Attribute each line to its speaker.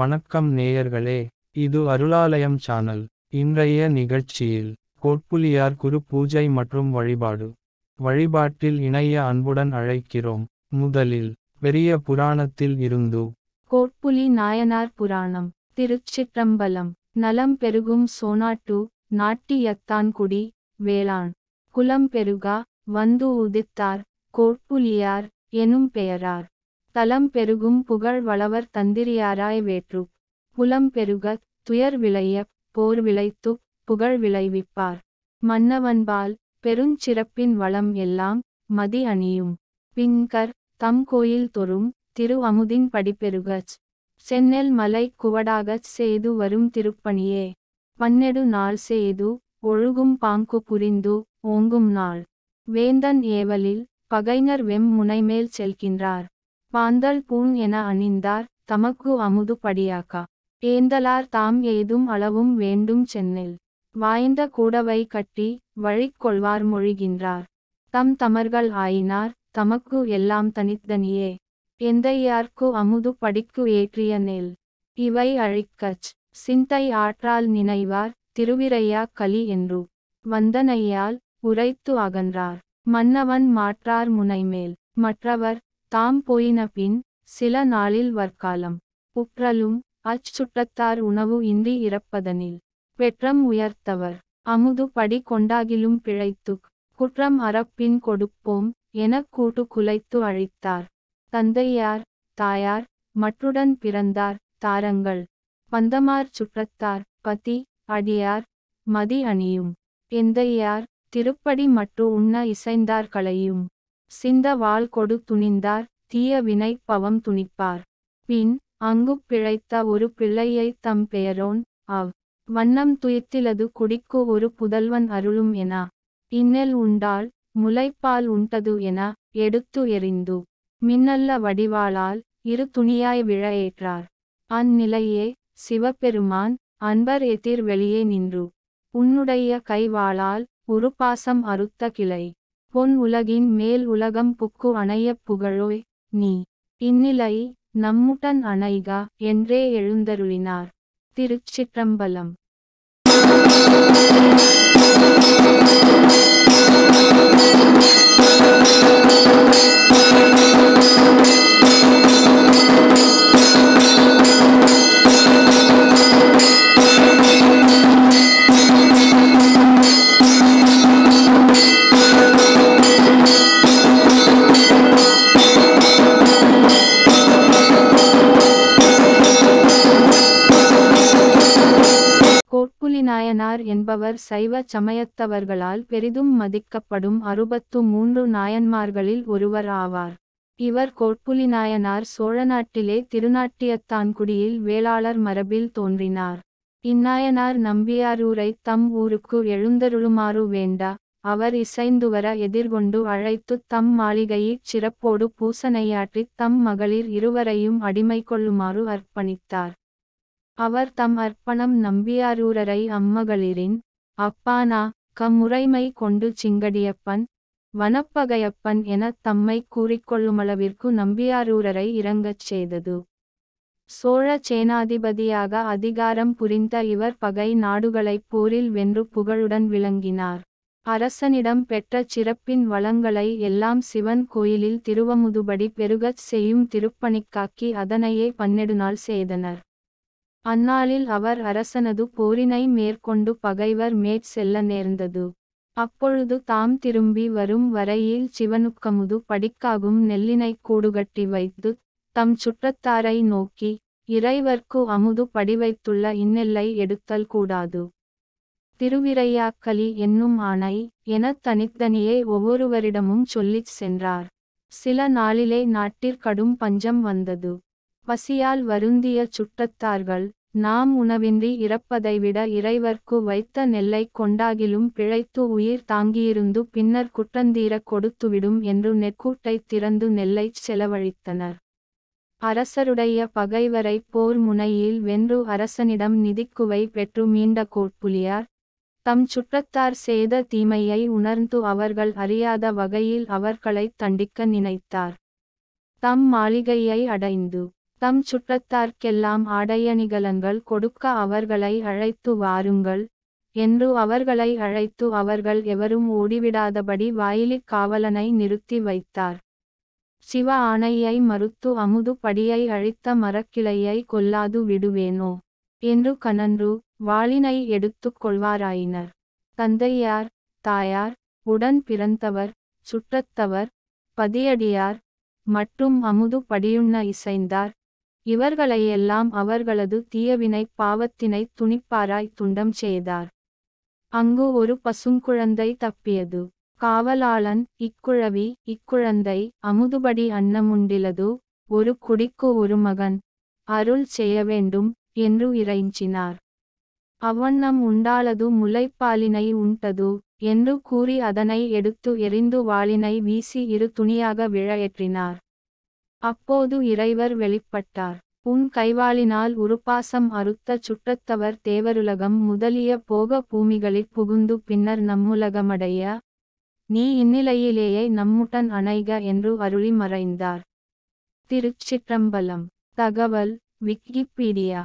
Speaker 1: வணக்கம் நேயர்களே இது அருளாலயம் சேனல் இன்றைய நிகழ்ச்சியில் கோட்புலியார் குரு பூஜை மற்றும் வழிபாடு. வழிபாட்டில் இணைய அன்புடன் அழைக்கிறோம். முதலில் பெரிய புராணத்தில் இருந்து.
Speaker 2: கோட்புலி நாயனார் புராணம் திருச்சிற்றம்பலம் நலம் பெருகும் சோனாட்டு நாட்டியத்தான்குடி வேளாண். குலம் பெருகா வந்து உதித்தார் கோட்புலியார் எனும் பெயரார். தலம் பெருகும் புகழ் வளவர் தந்திரியாராய் வேற்று. புலம் பெருகத் துயர் விளைய போர் விளைத்து புகழ் விளைவிப்பார். மன்னவன்பால் பெருஞ்சிறப்பின் வளம் எல்லாம் மதி அணியும். பின்கர் தம் கோயில் தொறும் திரு அமுதின் படிப்பெருகச் சென்னெல் மலை குவடாகச் செய்து வரும் திருப்பணியே. பன்னெடு நாள் செய்து ஒழுகும் பாங்கு புரிந்து ஓங்கும் நாள். வேந்தன் ஏவலில் பகைஞர் வெம் முனைமேல் செல்கின்றார். பாந்தல் பூண் என அணிந்தார் தமக்கு அமுது படியாக்கா. ஏந்தலார் தாம் ஏதும் அளவும் வேண்டும் சென்னில் வாய்ந்த கூடவை கட்டி வழிக்கொள்வார் மொழிகின்றார். தம் தமர்கள் ஆயினார் தமக்கு எல்லாம் தனித்தனியே. எந்தையார்க்கு அமுது படிக்கு ஏற்றிய நெல். இவை அழிக்கச் சிந்தை ஆற்றால் நினைவார் திருவிரையா கலி என்று. வந்தனையால் உரைத்து அகன்றார். மன்னவன் மாற்றார் முனைமேல். மற்றவர் தாம் போயின பின் சில நாளில் வற்காலம். புற்றலும் அச்சுற்றத்தார் உணவு இன்றி இறப்பதனில். பெற்றம் உயர்த்தவர். அமுது படி கொண்டாகிலும் பிழைத்துக் குற்றம் அறப்பின் கொடுப்போம் எனக் கூட்டு குலைத்து அழித்தார். தந்தையார் தாயார் மற்றுடன் பிறந்தார் தாரங்கள். பந்தமார் சுற்றத்தார் பதி அடியார் மதி அணியும். எந்தையார் திருப்படி மட்டு உண்ண இசைந்தார் களையும். சிந்த வாள் கொடு துணிந்தார் தீய வினை பவம் துணிப்பார். பின் அங்குப் பிழைத்த ஒரு பிள்ளையை தம் பெயரோன் அவ் வண்ணம் துயத்திலது குடிக்கு ஒரு புதல்வன் அருளும் என இன்னெல் உண்டால் முளைப்பால் உண்டது என எடுத்து எறிந்து மின்னல்ல வடிவாளால் இரு துணியாய் விழ ஏற்றார். அந்நிலையே சிவபெருமான் அன்பர் எதிர் வெளியே நின்று உன்னுடைய கைவாளால் உருபாசம் அறுத்த கிளை. பொன் உலகின் மேல் உலகம் புக்கு அணையப் புகழோய் நீ. இந்நிலை நம்முடன் அணைகா என்றே எழுந்தருளினார். திருச்சிற்றம்பலம். என்பவர் சைவ சமயத்தவர்களால் பெரிதும் மதிக்கப்படும் அறுபத்து மூன்று நாயன்மார்களில் ஒருவர் ஆவார். இவர் கோட்புலிநாயனார் சோழநாட்டிலே திருநாட்டியத்தான்குடியில் வேளாளர் மரபில் தோன்றினார். இந்நாயனார் நம்பியாரூரை தம் ஊருக்கு எழுந்தருளுமாறு வேண்டா அவர் இசைந்துவர எதிர்கொண்டு அழைத்துத் தம் மாளிகையிற் சிறப்போடு பூசனையாற்றித் தம் மகளிர் இருவரையும் அடிமை கொள்ளுமாறு அர்ப்பணித்தார். அவர் தம் அர்ப்பணம் நம்பியாரூரரை அம்மகளிரின் அப்பானா கம்முறைமை கொண்டு சிங்கடியப்பன் வனப்பகையப்பன் எனத் தம்மை கூறிக்கொள்ளுமளவிற்கு நம்பியாரூரரை இறங்கச் செய்தது. சோழ சேனாதிபதியாக அதிகாரம் புரிந்த இவர் பகை நாடுகளைப் போரில் வென்று புகழுடன் விளங்கினார். அரசனிடம் பெற்ற சிறப்பின் வளங்களை எல்லாம் சிவன் கோயிலில் திருவமுதுபடி பெருகச் செய்யும் திருப்பணிக்காக்கி அதனையே பன்னெடுநாள் செய்தனர். அந்நாளில் அவர் அரசனது போரினை மேற்கொண்டு பகைவர் மேற் செல்ல நேர்ந்தது. அப்பொழுது தாம் திரும்பி வரும் வரையில் சிவனுக்கமுது படிக்காகும் நெல்லினை கூடுகட்டி வைத்து தம் சுற்றத்தாரை நோக்கி இறைவர்க்கு அமுது படிவைத்துள்ள இன்னெல்லை எடுத்தல் கூடாது. திருவிரையாக்கலி என்னும் ஆணை எனத் தனித்தனியே ஒவ்வொருவரிடமும் சொல்லிச் சென்றார். சில நாளிலே நாட்டிற்கடும் பஞ்சம் வந்தது. பசியால் வருந்திய சுற்றத்தார்கள் நாம் உணவின்றி இறப்பதைவிட இறைவர்க்கு வைத்த நெல்லை கொண்டாகிலும் பிழைத்து உயிர் தாங்கியிருந்து பின்னர் குற்றந்தீரக் கொடுத்துவிடும் என்று நெற்கூட்டை திறந்து நெல்லைச் செலவழித்தனர். அரசருடைய பகைவரை போர் முனையில் வென்று அரசனிடம் நிதிக்குவை பெற்று மீண்ட கோட்புலியார் தம் சுற்றத்தார் செய்த தீமையை உணர்ந்து அவர்கள் அறியாத வகையில் அவர்களைத் தண்டிக்க நினைத்தார். தம் மாளிகையை அடைந்து தம் சுற்றத்தார்க்கெல்லாம் ஆடையணிகலங்கள் கொடுக்க அவர்களை அழைத்து வாருங்கள் என்று அவர்களை அழைத்து அவர்கள் எவரும் ஓடிவிடாதபடி வாயிலிக் காவலனை நிறுத்தி வைத்தார். சிவ ஆணையை மறுத்து அமுது படியை அழித்த மரக்கிளையை கொல்லாது விடுவேனோ என்று கனன்று வாளினை எடுத்துக் கொள்வாராயினர். தந்தையார் தாயார் உடன் பிறந்தவர் சுற்றத்தவர் பதியடியார் மற்றும் அமுது படியுண்ண இசைந்தார். இவர்களையெல்லாம் அவர்களது தீயவினை பாவத்தினை துணிப்பாராய் துண்டம் செய்தார். அங்கு ஒரு பசுங்குழந்தை தப்பியது. காவலாளன் இக்குழவி இக்குழந்தை அமுதுபடி அன்னமுண்டிலது ஒரு குடிக்கு ஒரு மகன் அருள் செய்ய வேண்டும் என்று இறைஞ்சினார். அவ்வண்ணம் உண்டாலது முளைப்பாலினை உண்டது என்று கூறி அதனை எடுத்து எறிந்து வாளினை வீசி இரு துணியாக விழ ஏற்றினார். அப்போது இறைவர் வெளிப்பட்டார். உன் கைவாளினால் உருப்பாசம் அறுத்த சுற்றத்தவர் தேவருலகம் முதலிய போக பூமிகளில் புகுந்து பின்னர் நம்முலகமடைய. நீ இந்நிலையிலேயே நம்முடன் அணைக என்று அருளி மறைந்தார். திருச்சிற்றம்பலம். தகவல் விக்கிபீடியா.